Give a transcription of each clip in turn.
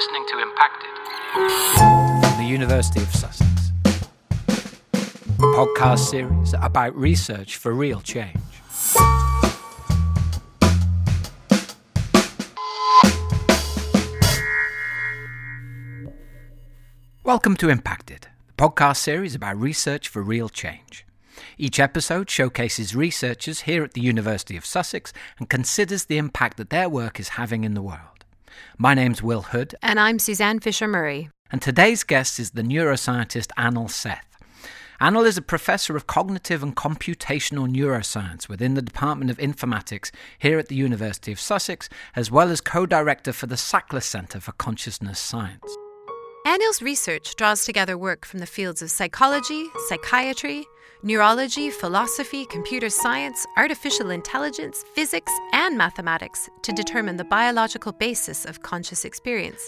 listening to Impacted from the University of Sussex, a podcast series about research for real change. Welcome to Impacted, the podcast series about research for real change. Each episode showcases researchers here at the University of Sussex and considers the impact that their work is having in the world. My name's Will Hood. And I'm Suzanne Fisher Murray. And today's guest is the neuroscientist Anil Seth. Anil is a professor of cognitive and computational neuroscience within the Department of Informatics here at the University of Sussex, as well as co director for the Sackler Centre for Consciousness Science. Anil's research draws together work from the fields of psychology, psychiatry, neurology, philosophy, computer science, artificial intelligence, physics, and mathematics to determine the biological basis of conscious experience.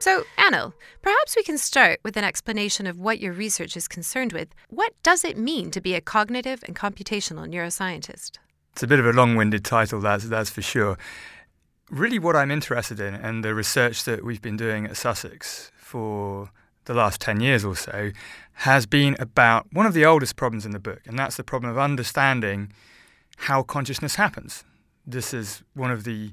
So, Anil, perhaps we can start with an explanation of what your research is concerned with. What does it mean to be a cognitive and computational neuroscientist? It's a bit of a long winded title, that's, that's for sure. Really, what I'm interested in and the research that we've been doing at Sussex for the last 10 years or so has been about one of the oldest problems in the book, and that's the problem of understanding how consciousness happens. This is one of the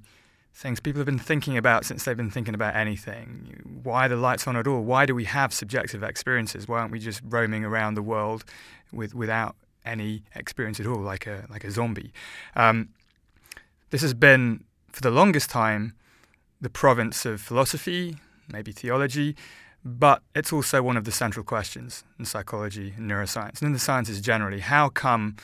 things people have been thinking about since they've been thinking about anything. Why the lights on at all? Why do we have subjective experiences? Why aren't we just roaming around the world with, without any experience at all, like a, like a zombie? Um, this has been, for the longest time, the province of philosophy, maybe theology, but it's also one of the central questions in psychology and neuroscience and in the sciences generally. How come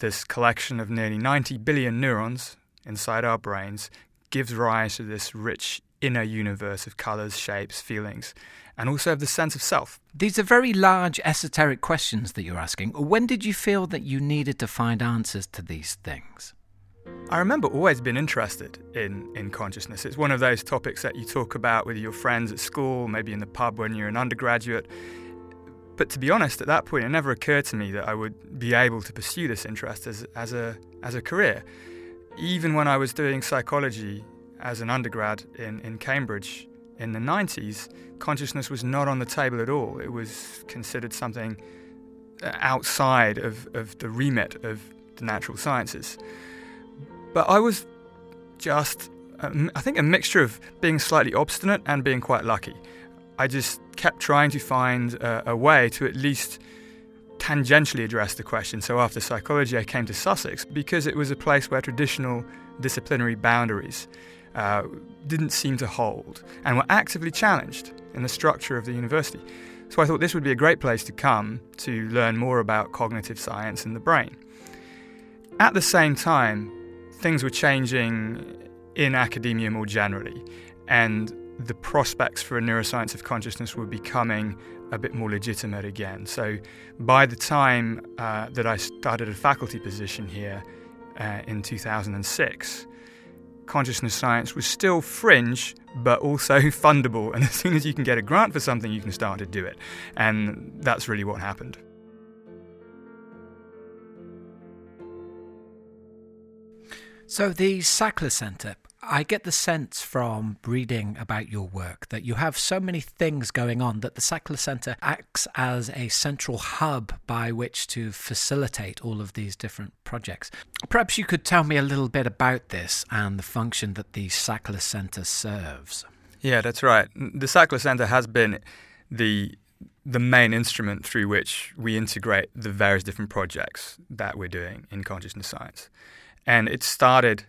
this collection of nearly 90 billion neurons inside our brains gives rise to this rich inner universe of colors, shapes, feelings, and also of the sense of self? These are very large esoteric questions that you're asking. When did you feel that you needed to find answers to these things? I remember always being interested in, in consciousness. It's one of those topics that you talk about with your friends at school, maybe in the pub when you're an undergraduate. But to be honest, at that point, it never occurred to me that I would be able to pursue this interest as, as, a, as a career. Even when I was doing psychology as an undergrad in, in Cambridge in the 90s, consciousness was not on the table at all. It was considered something uh, outside of, of the remit of the natural sciences. But I was just, um, I think, a mixture of being slightly obstinate and being quite lucky. I just kept trying to find a, a way to at least tangentially address the question. So after psychology, I came to Sussex because it was a place where traditional disciplinary boundaries uh, didn't seem to hold and were actively challenged in the structure of the university. So I thought this would be a great place to come to learn more about cognitive science and the brain. At the same time, things were changing in academia more generally, and the prospects for a neuroscience of consciousness were becoming a bit more legitimate again. So, by the time uh, that I started a faculty position here uh, in 2006, consciousness science was still fringe, but also fundable. And as soon as you can get a grant for something, you can start to do it. And that's really what happened. So, the Sackler Centre, I get the sense from reading about your work that you have so many things going on that the Sackler Centre acts as a central hub by which to facilitate all of these different projects. Perhaps you could tell me a little bit about this and the function that the Sackler Centre serves. Yeah, that's right. The Sackler Centre has been the the main instrument through which we integrate the various different projects that we're doing in consciousness science. And it started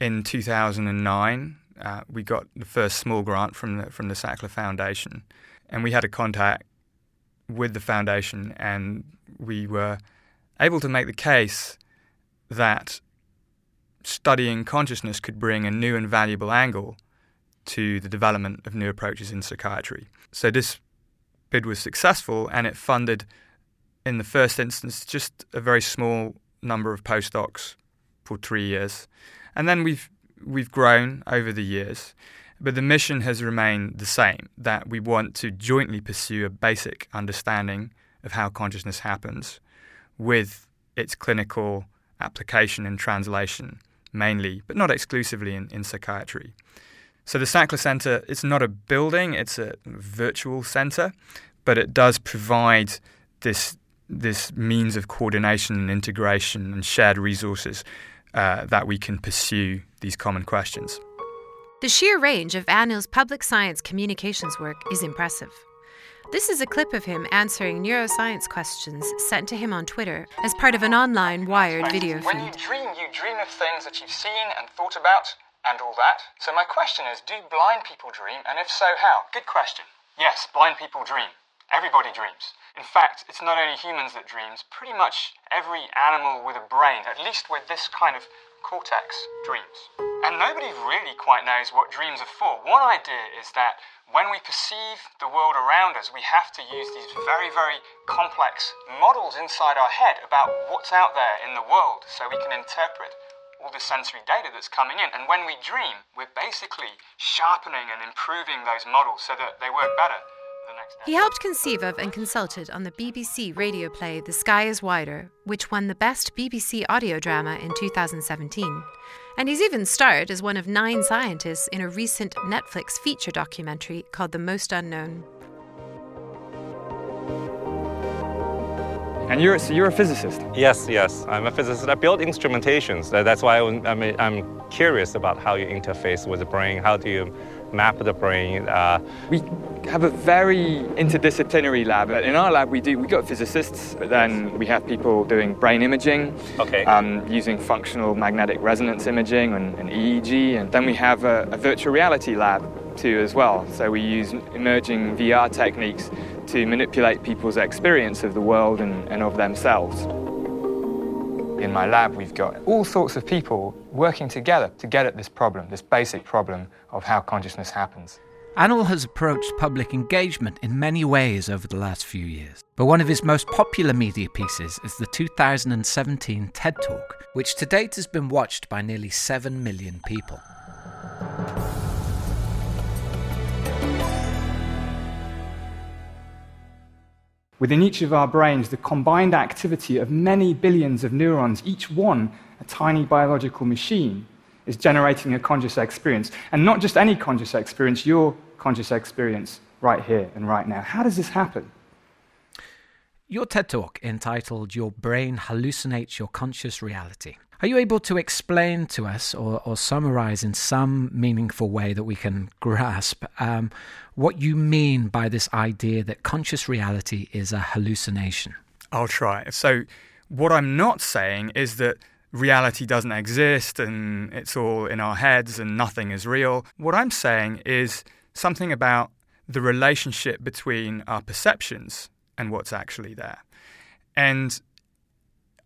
in 2009. Uh, we got the first small grant from the, from the Sackler Foundation. And we had a contact with the foundation, and we were able to make the case that studying consciousness could bring a new and valuable angle to the development of new approaches in psychiatry. So this bid was successful and it funded, in the first instance, just a very small number of postdocs for three years, and then we've we've grown over the years. But the mission has remained the same that we want to jointly pursue a basic understanding of how consciousness happens with its clinical application and translation, mainly, but not exclusively in, in psychiatry. So the Sackler Center, it's not a building, it's a virtual center, but it does provide this this means of coordination and integration and shared resources uh, that we can pursue these common questions. The sheer range of Anil's public science communications work is impressive. This is a clip of him answering neuroscience questions sent to him on Twitter as part of an online wired video feed. When you dream, you dream of things that you've seen and thought about and all that. So my question is, do blind people dream? And if so, how? Good question. Yes, blind people dream. Everybody dreams. In fact, it's not only humans that dreams, pretty much every animal with a brain, at least with this kind of cortex, dreams. And nobody really quite knows what dreams are for. One idea is that when we perceive the world around us, we have to use these very, very complex models inside our head about what's out there in the world so we can interpret all the sensory data that's coming in. And when we dream, we're basically sharpening and improving those models so that they work better. He helped conceive of and consulted on the BBC radio play The Sky is Wider, which won the Best BBC Audio Drama in 2017. And he's even starred as one of nine scientists in a recent Netflix feature documentary called The Most Unknown. And you're, so you're a physicist? Yes, yes. I'm a physicist. I build instrumentations. That's why I'm, I'm curious about how you interface with the brain. How do you map of the brain. Uh, we have a very interdisciplinary lab. In our lab, we do we got physicists, but then we have people doing brain imaging, okay. um, using functional magnetic resonance imaging and, and EEG, and then we have a, a virtual reality lab too as well. So we use emerging VR techniques to manipulate people's experience of the world and, and of themselves. In my lab, we've got all sorts of people working together to get at this problem, this basic problem of how consciousness happens. Anil has approached public engagement in many ways over the last few years, but one of his most popular media pieces is the 2017 TED Talk, which to date has been watched by nearly 7 million people. Within each of our brains, the combined activity of many billions of neurons, each one a tiny biological machine, is generating a conscious experience. And not just any conscious experience, your conscious experience right here and right now. How does this happen? Your TED Talk entitled Your Brain Hallucinates Your Conscious Reality are you able to explain to us or, or summarize in some meaningful way that we can grasp um, what you mean by this idea that conscious reality is a hallucination? I'll try. So, what I'm not saying is that reality doesn't exist and it's all in our heads and nothing is real. What I'm saying is something about the relationship between our perceptions and what's actually there. And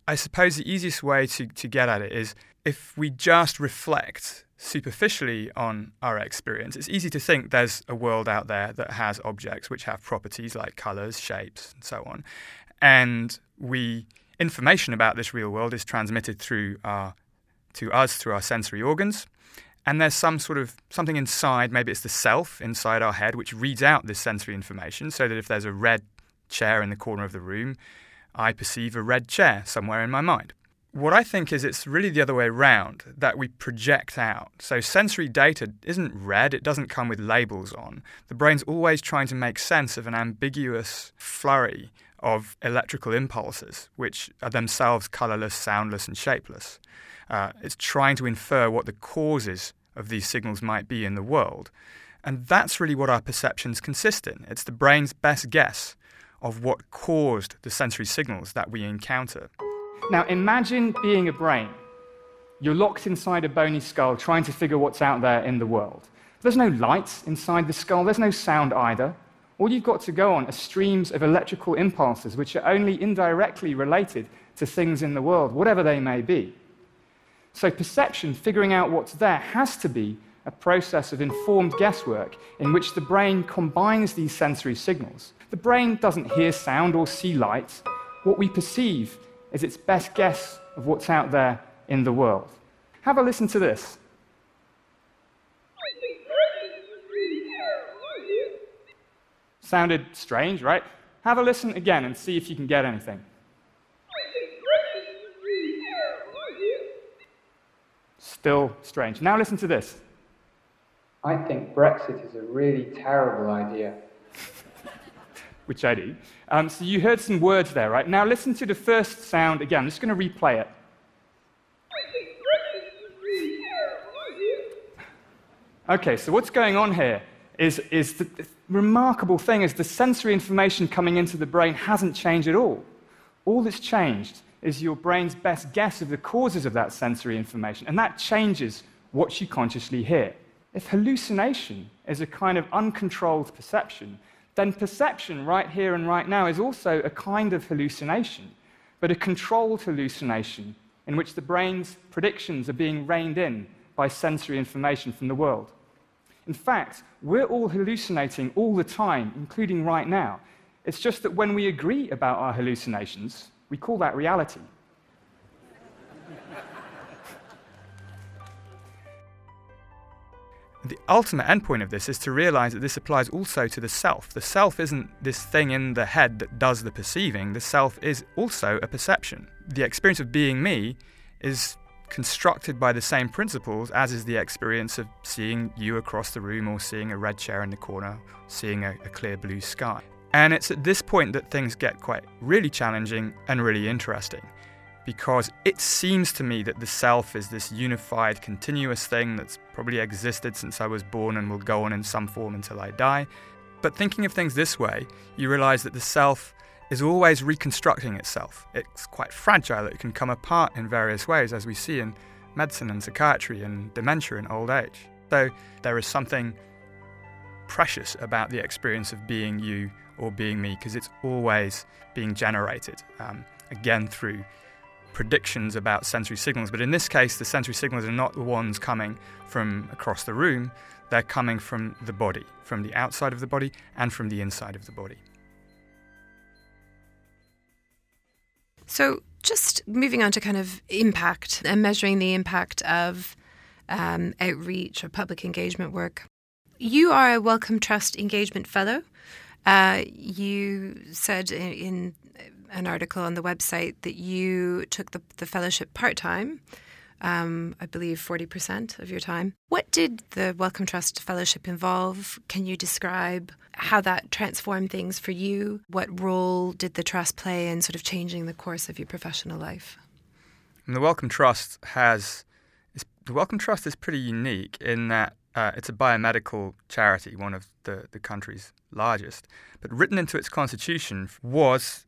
I suppose the easiest way to, to get at it is if we just reflect superficially on our experience, it's easy to think there's a world out there that has objects which have properties like colors, shapes, and so on. And we information about this real world is transmitted through our to us through our sensory organs. And there's some sort of something inside, maybe it's the self inside our head, which reads out this sensory information so that if there's a red chair in the corner of the room, I perceive a red chair somewhere in my mind. What I think is it's really the other way around that we project out. So sensory data isn't red, it doesn't come with labels on. The brain's always trying to make sense of an ambiguous flurry of electrical impulses, which are themselves colorless, soundless, and shapeless. Uh, it's trying to infer what the causes of these signals might be in the world. And that's really what our perceptions consist in. It's the brain's best guess of what caused the sensory signals that we encounter. Now, imagine being a brain. You're locked inside a bony skull trying to figure what's out there in the world. There's no light inside the skull, there's no sound either. All you've got to go on are streams of electrical impulses, which are only indirectly related to things in the world, whatever they may be. So, perception, figuring out what's there, has to be a process of informed guesswork in which the brain combines these sensory signals. The brain doesn't hear sound or see light. What we perceive is its best guess of what's out there in the world. Have a listen to this. Sounded strange, right? Have a listen again and see if you can get anything. Still strange. Now listen to this. I think Brexit is a really terrible idea. Which I do. Um, so you heard some words there, right? Now listen to the first sound again. I'm just going to replay it. Okay, so what's going on here is, is the, the remarkable thing is the sensory information coming into the brain hasn't changed at all. All that's changed is your brain's best guess of the causes of that sensory information, and that changes what you consciously hear. If hallucination is a kind of uncontrolled perception, then perception right here and right now is also a kind of hallucination, but a controlled hallucination in which the brain's predictions are being reined in by sensory information from the world. In fact, we're all hallucinating all the time, including right now. It's just that when we agree about our hallucinations, we call that reality. The ultimate endpoint of this is to realize that this applies also to the self. The self isn't this thing in the head that does the perceiving, the self is also a perception. The experience of being me is constructed by the same principles as is the experience of seeing you across the room or seeing a red chair in the corner, seeing a, a clear blue sky. And it's at this point that things get quite really challenging and really interesting because it seems to me that the self is this unified, continuous thing that's probably existed since I was born and will go on in some form until I die. But thinking of things this way, you realize that the self is always reconstructing itself. It's quite fragile, it can come apart in various ways, as we see in medicine and psychiatry and dementia and old age. So there is something precious about the experience of being you or being me because it's always being generated, um, again, through predictions about sensory signals. But in this case, the sensory signals are not the ones coming from across the room, they're coming from the body, from the outside of the body and from the inside of the body. So, just moving on to kind of impact and measuring the impact of um, outreach or public engagement work. You are a Wellcome Trust Engagement Fellow. Uh, you said in, in, an article on the website that you took the, the fellowship part time, um, I believe 40% of your time. What did the Wellcome Trust Fellowship involve? Can you describe how that transformed things for you. What role did the trust play in sort of changing the course of your professional life? And the Wellcome Trust has the Wellcome Trust is pretty unique in that uh, it's a biomedical charity, one of the, the country's largest. But written into its constitution was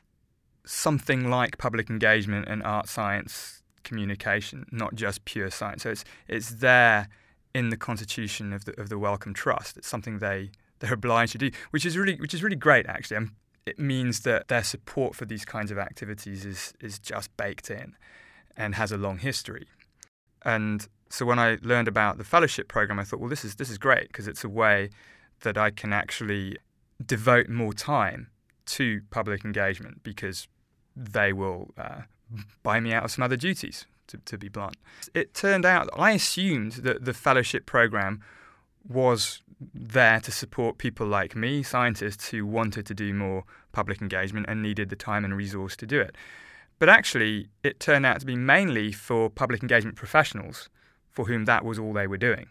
something like public engagement and art science communication, not just pure science. So it's it's there in the constitution of the of the Wellcome Trust. It's something they they're obliged to do, which is really which is really great actually. And it means that their support for these kinds of activities is is just baked in, and has a long history. And so when I learned about the fellowship program, I thought, well, this is this is great because it's a way that I can actually devote more time to public engagement because they will uh, buy me out of some other duties. To, to be blunt, it turned out I assumed that the fellowship program was there to support people like me, scientists who wanted to do more public engagement and needed the time and resource to do it. But actually, it turned out to be mainly for public engagement professionals for whom that was all they were doing.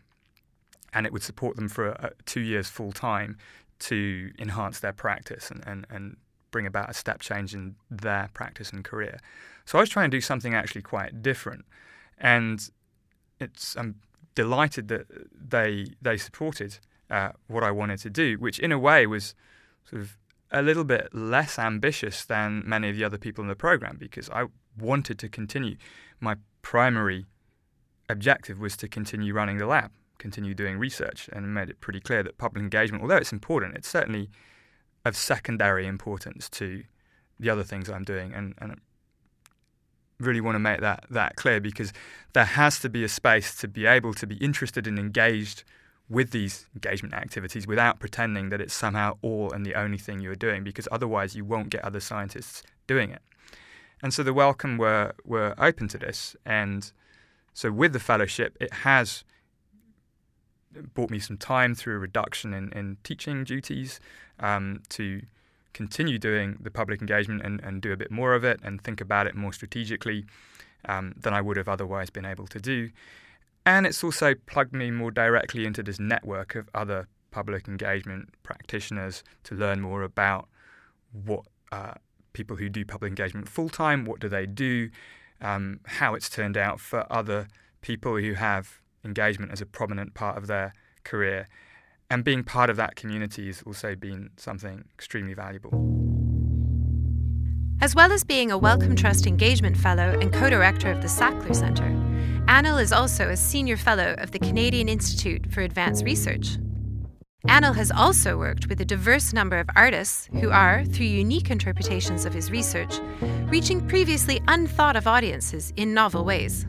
And it would support them for a, a two years full time to enhance their practice and, and, and bring about a step change in their practice and career. So I was trying to do something actually quite different. And it's, I'm delighted that they, they supported uh, what I wanted to do, which in a way was sort of a little bit less ambitious than many of the other people in the program because I wanted to continue. My primary objective was to continue running the lab, continue doing research, and made it pretty clear that public engagement, although it's important, it's certainly of secondary importance to the other things I'm doing. And, and I really want to make that, that clear because there has to be a space to be able to be interested and engaged with these engagement activities without pretending that it's somehow all and the only thing you're doing, because otherwise you won't get other scientists doing it. And so the Wellcome were, were open to this. And so with the fellowship, it has bought me some time through a reduction in, in teaching duties um, to continue doing the public engagement and, and do a bit more of it and think about it more strategically um, than I would have otherwise been able to do. And it's also plugged me more directly into this network of other public engagement practitioners to learn more about what uh, people who do public engagement full time, what do they do, um, how it's turned out for other people who have engagement as a prominent part of their career. And being part of that community has also been something extremely valuable. As well as being a Wellcome Trust Engagement Fellow and co director of the Sackler Centre, Anil is also a Senior Fellow of the Canadian Institute for Advanced Research. Anil has also worked with a diverse number of artists who are, through unique interpretations of his research, reaching previously unthought of audiences in novel ways.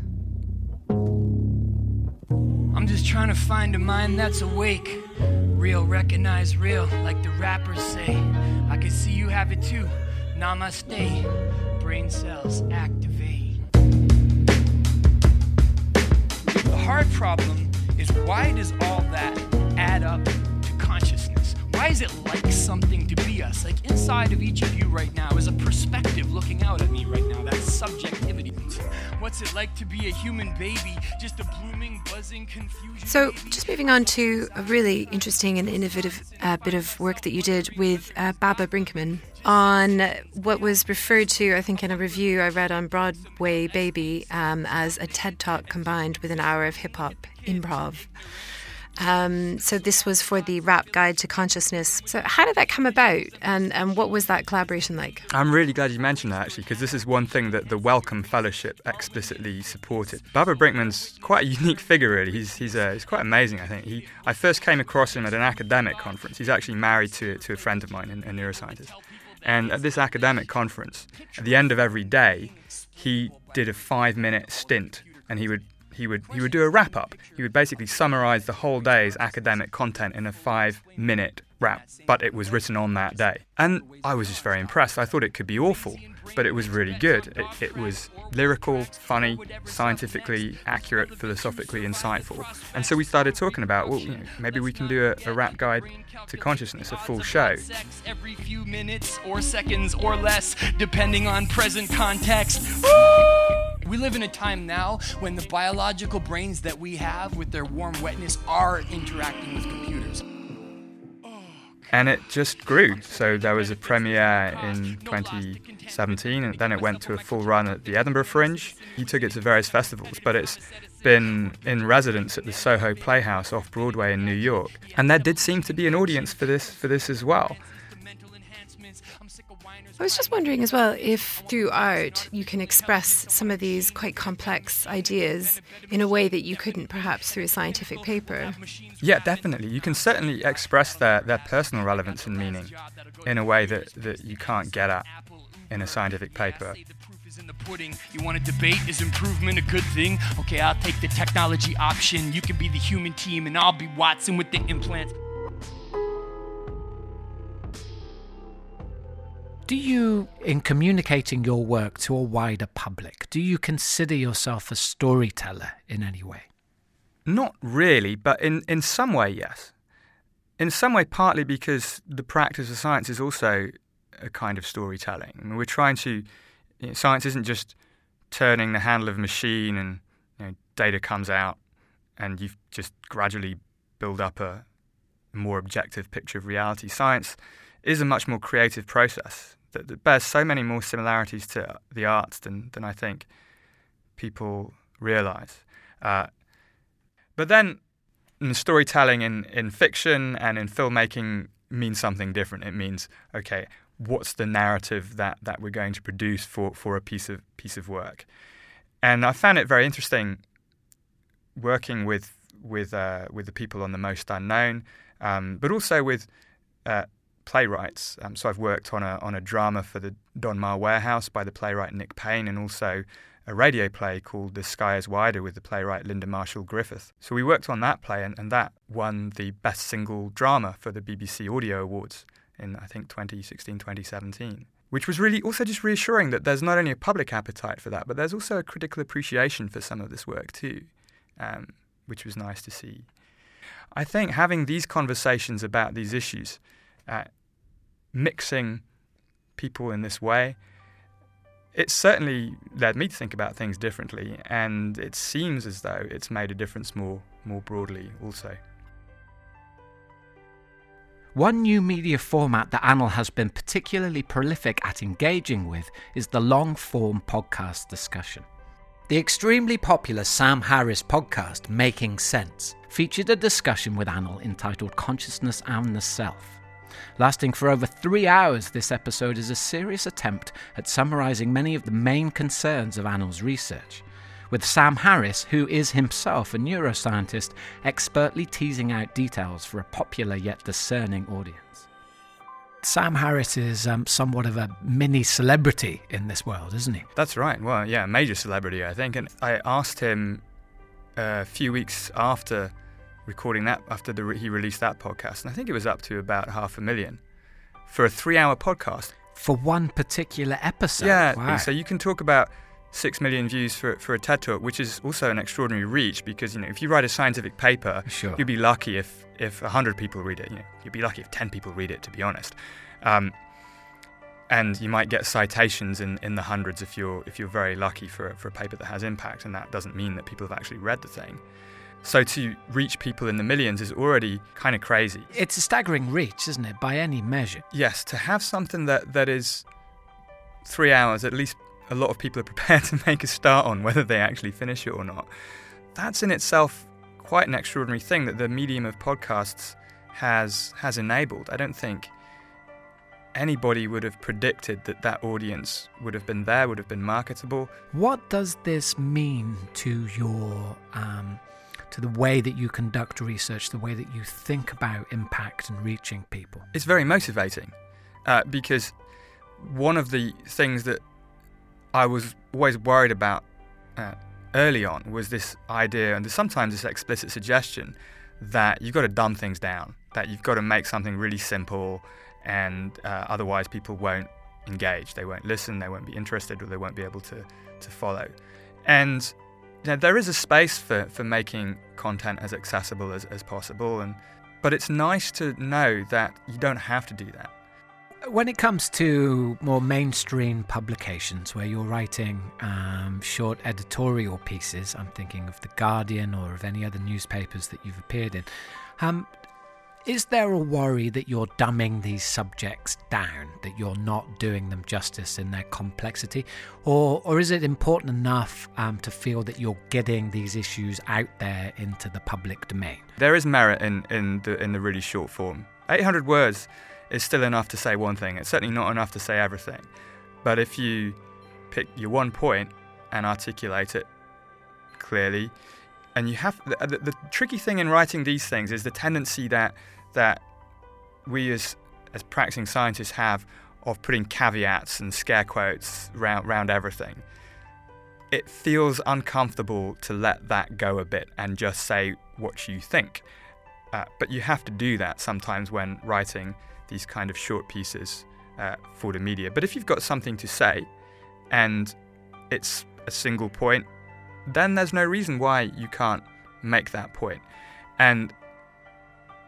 I'm just trying to find a mind that's awake. Real, recognize real, like the rappers say. I can see you have it too. Namaste. Brain cells activate. The hard problem is why does all that add up to consciousness? Why is it like something to be us? Like inside of each of you right now is a perspective looking out at me right now. That's subjectivity. What's it like to be a human baby? Just a blooming, buzzing confusion. So, just moving on to a really interesting and innovative uh, bit of work that you did with uh, Baba Brinkman on what was referred to, I think, in a review I read on Broadway Baby um, as a TED Talk combined with an hour of hip hop improv. Um, so this was for the Rap Guide to Consciousness. So how did that come about, and and what was that collaboration like? I'm really glad you mentioned that actually, because this is one thing that the Wellcome Fellowship explicitly supported. Baba Brinkman's quite a unique figure, really. He's he's, uh, he's quite amazing. I think he. I first came across him at an academic conference. He's actually married to to a friend of mine, a, neuroscientist. And at this academic conference, at the end of every day, he did a five-minute stint, and he would he would he would do a wrap up. He would basically summarize the whole day's academic content in a five minute rap, but it was written on that day. And I was just very impressed. I thought it could be awful, but it was really good. It, it was lyrical, funny, scientifically accurate, philosophically insightful. And so we started talking about, well, you know, maybe we can do a, a rap guide to consciousness, a full show. Every few minutes or seconds or less, depending on present context. We live in a time now when the biological brains that we have with their warm wetness are interacting with computers. And it just grew. So there was a premiere in 2017, and then it went to a full run at the Edinburgh Fringe. He took it to various festivals, but it's been in residence at the Soho Playhouse off Broadway in New York. And there did seem to be an audience for this for this as well. I was just wondering as well if through art you can express some of these quite complex ideas in a way that you couldn't perhaps through a scientific paper. Yeah, definitely. You can certainly express their, their personal relevance and meaning in a way that, that you can't get at in a scientific paper. In the pudding, you want to debate is improvement a good thing? Okay, I'll take the technology option. You can be the human team, and I'll be Watson with the implants. Do you, in communicating your work to a wider public, do you consider yourself a storyteller in any way? Not really, but in, in some way, yes. In some way, partly because the practice of science is also a kind of storytelling. We're trying to, you know, science isn't just turning the handle of a machine and you know, data comes out and you just gradually build up a more objective picture of reality. Science is a much more creative process that, bears so many more similarities to the arts than, than I think people realize. Uh, but then in storytelling in, in fiction and in filmmaking means something different. It means, okay, what's the narrative that, that we're going to produce for, for a piece of piece of work? And I found it very interesting working with with uh, with the people on the most unknown, um, but also with uh, playwrights. Um, so I've worked on a on a drama for the Donmar Warehouse by the playwright Nick Payne, and also a radio play called The Sky is Wider with the playwright Linda Marshall Griffiths. So we worked on that play, and, and that won the Best Single Drama for the BBC Audio Awards in I think 2016 2017 which was really also just reassuring that there's not only a public appetite for that, but there's also a critical appreciation for some of this work too, um, which was nice to see. I think having these conversations about these issues uh, mixing people in this way it certainly led me to think about things differently, and it seems as though it's made a difference more more broadly also. One new media format that Anil has been particularly prolific at engaging with is the long form podcast discussion. The extremely popular Sam Harris podcast, Making Sense, featured a discussion with Anil entitled Consciousness and the Self. Lasting for over three hours, this episode is a serious attempt at summarising many of the main concerns of Anil's research, with Sam Harris, who is himself a neuroscientist, expertly teasing out details for a popular yet discerning audience. Sam Harris is um, somewhat of a mini celebrity in this world, isn't he? That's right. Well, yeah, a major celebrity, I think. And I asked him a few weeks after recording that after the, he released that podcast, and I think it was up to about half a million for a three-hour podcast for one particular episode. Yeah, wow. so you can talk about six million views for for a TED talk, which is also an extraordinary reach because you know if you write a scientific paper, sure. you'd be lucky if if hundred people read it. You know, you'd be lucky if ten people read it, to be honest. Um, and you might get citations in, in the hundreds if you're if you're very lucky for for a paper that has impact, and that doesn't mean that people have actually read the thing. So to reach people in the millions is already kind of crazy. It's a staggering reach, isn't it, by any measure? Yes, to have something that, that is three hours, at least a lot of people are prepared to make a start on, whether they actually finish it or not. That's in itself quite an extraordinary thing that the medium of podcasts has has enabled. I don't think anybody would have predicted that that audience would have been there, would have been marketable. What does this mean to your um, to the way that you conduct research, the way that you think about impact and reaching people? It's very motivating uh, because one of the things that I was always worried about uh, early on was this idea, and sometimes this explicit suggestion, that you've got to dumb things down, that you've got to make something really simple, and uh, otherwise people won't engage, they won't listen, they won't be interested, or they won't be able to, to follow. And you know, there is a space for, for making content as accessible as, as possible, and but it's nice to know that you don't have to do that. When it comes to more mainstream publications where you're writing um, short editorial pieces, I'm thinking of The Guardian or of any other newspapers that you've appeared in, um, is there a worry that you're dumbing these subjects down, that you're not doing them justice in their complexity? Or, or is it important enough um, to feel that you're getting these issues out there into the public domain? There is merit in, in, the, in the really short form. 800 words is still enough to say one thing, it's certainly not enough to say everything. But if you pick your one point and articulate it clearly, and you have the, the, the, tricky thing in writing these things is the tendency that that we as as practicing scientists have of putting caveats and scare quotes around, around everything. It feels uncomfortable to let that go a bit and just say what you think. Uh, but you have to do that sometimes when writing these kind of short pieces uh, for the media. But if you've got something to say and it's a single point, then there's no reason why you can't make that point. And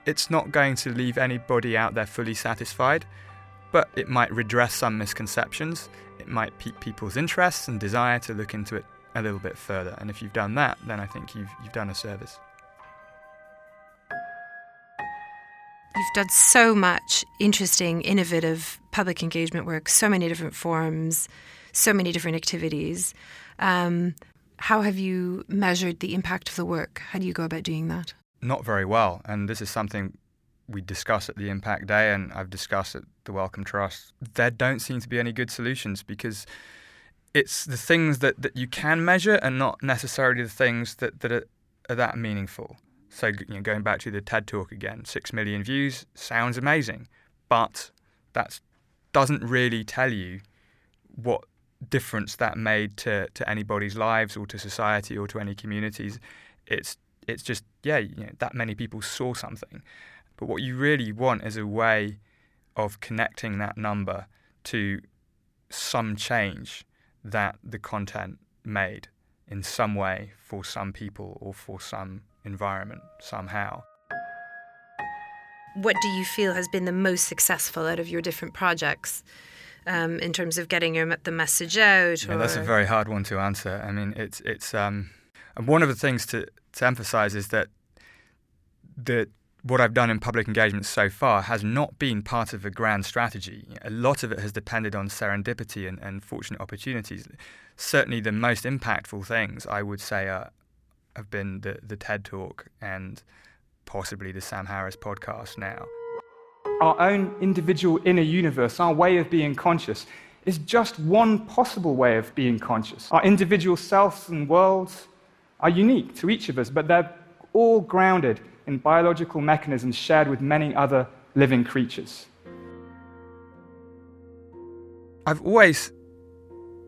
it's not going to leave anybody out there fully satisfied, but it might redress some misconceptions. It might pique people's interests and desire to look into it a little bit further. And if you've done that, then I think you've, you've done a service. You've done so much interesting, innovative public engagement work, so many different forms, so many different activities. Um, how have you measured the impact of the work? How do you go about doing that? Not very well. And this is something we discuss at the Impact Day and I've discussed at the Wellcome Trust. There don't seem to be any good solutions because it's the things that, that you can measure and not necessarily the things that, that are, are that meaningful. So, you know, going back to the TED Talk again, six million views sounds amazing, but that doesn't really tell you what difference that made to, to anybody's lives or to society or to any communities. It's it's just yeah, you know, that many people saw something. But what you really want is a way of connecting that number to some change that the content made in some way for some people or for some environment somehow. What do you feel has been the most successful out of your different projects? um, in terms of getting your, the message out? Yeah, that's a very hard one to answer. I mean, it's it's um, and one of the things to to emphasise is that that what I've done in public engagement so far has not been part of a grand strategy. A lot of it has depended on serendipity and, and fortunate opportunities. Certainly, the most impactful things I would say are, have been the, the TED Talk and possibly the Sam Harris podcast now. Our own individual inner universe, our way of being conscious, is just one possible way of being conscious. Our individual selves and worlds are unique to each of us, but they're all grounded in biological mechanisms shared with many other living creatures. I've always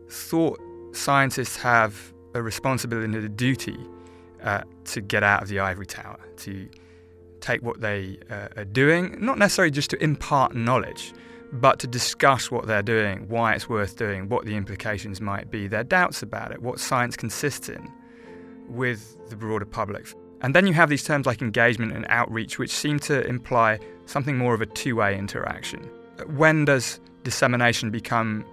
thought scientists have a responsibility and a duty uh, to get out of the ivory tower, to take what they uh, are doing, not necessarily just to impart knowledge, but to discuss what they're doing, why it's worth doing, what the implications might be, their doubts about it, what science consists in, with the broader public. And then you have these terms like engagement and outreach, which seem to imply something more of a two way interaction. When does dissemination become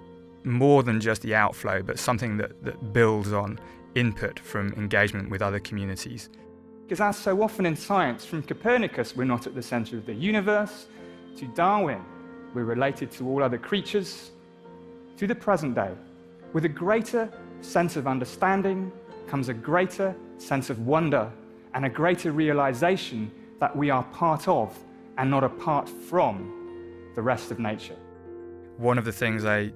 more than just the outflow, but something that, that builds on input from engagement with other communities? Because, as so often in science, from Copernicus, we're not at the center of the universe, to Darwin, we're related to all other creatures, to the present day. With a greater sense of understanding comes a greater sense of wonder and a greater realization that we are part of and not apart from the rest of nature. One of the things I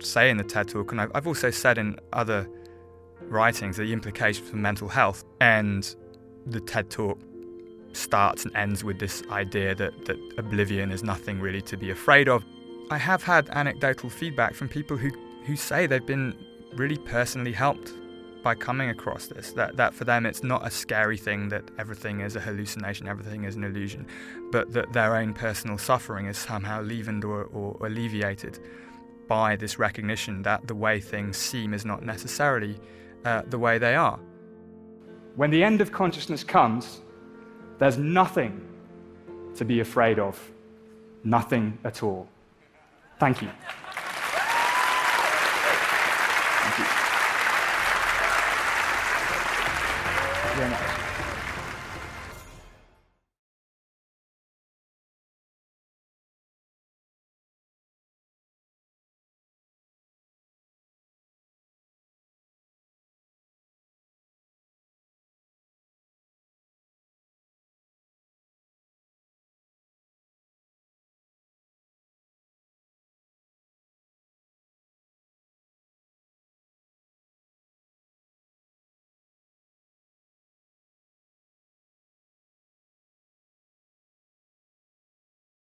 say in the TED Talk, and I've also said in other writings, the implications for mental health. And the TED Talk starts and ends with this idea that, that oblivion is nothing really to be afraid of. I have had anecdotal feedback from people who, who say they've been really personally helped by coming across this. That, that for them it's not a scary thing that everything is a hallucination, everything is an illusion, but that their own personal suffering is somehow leavened or, or alleviated by this recognition that the way things seem is not necessarily uh, the way they are. When the end of consciousness comes, there's nothing to be afraid of. Nothing at all. Thank you. Thank you.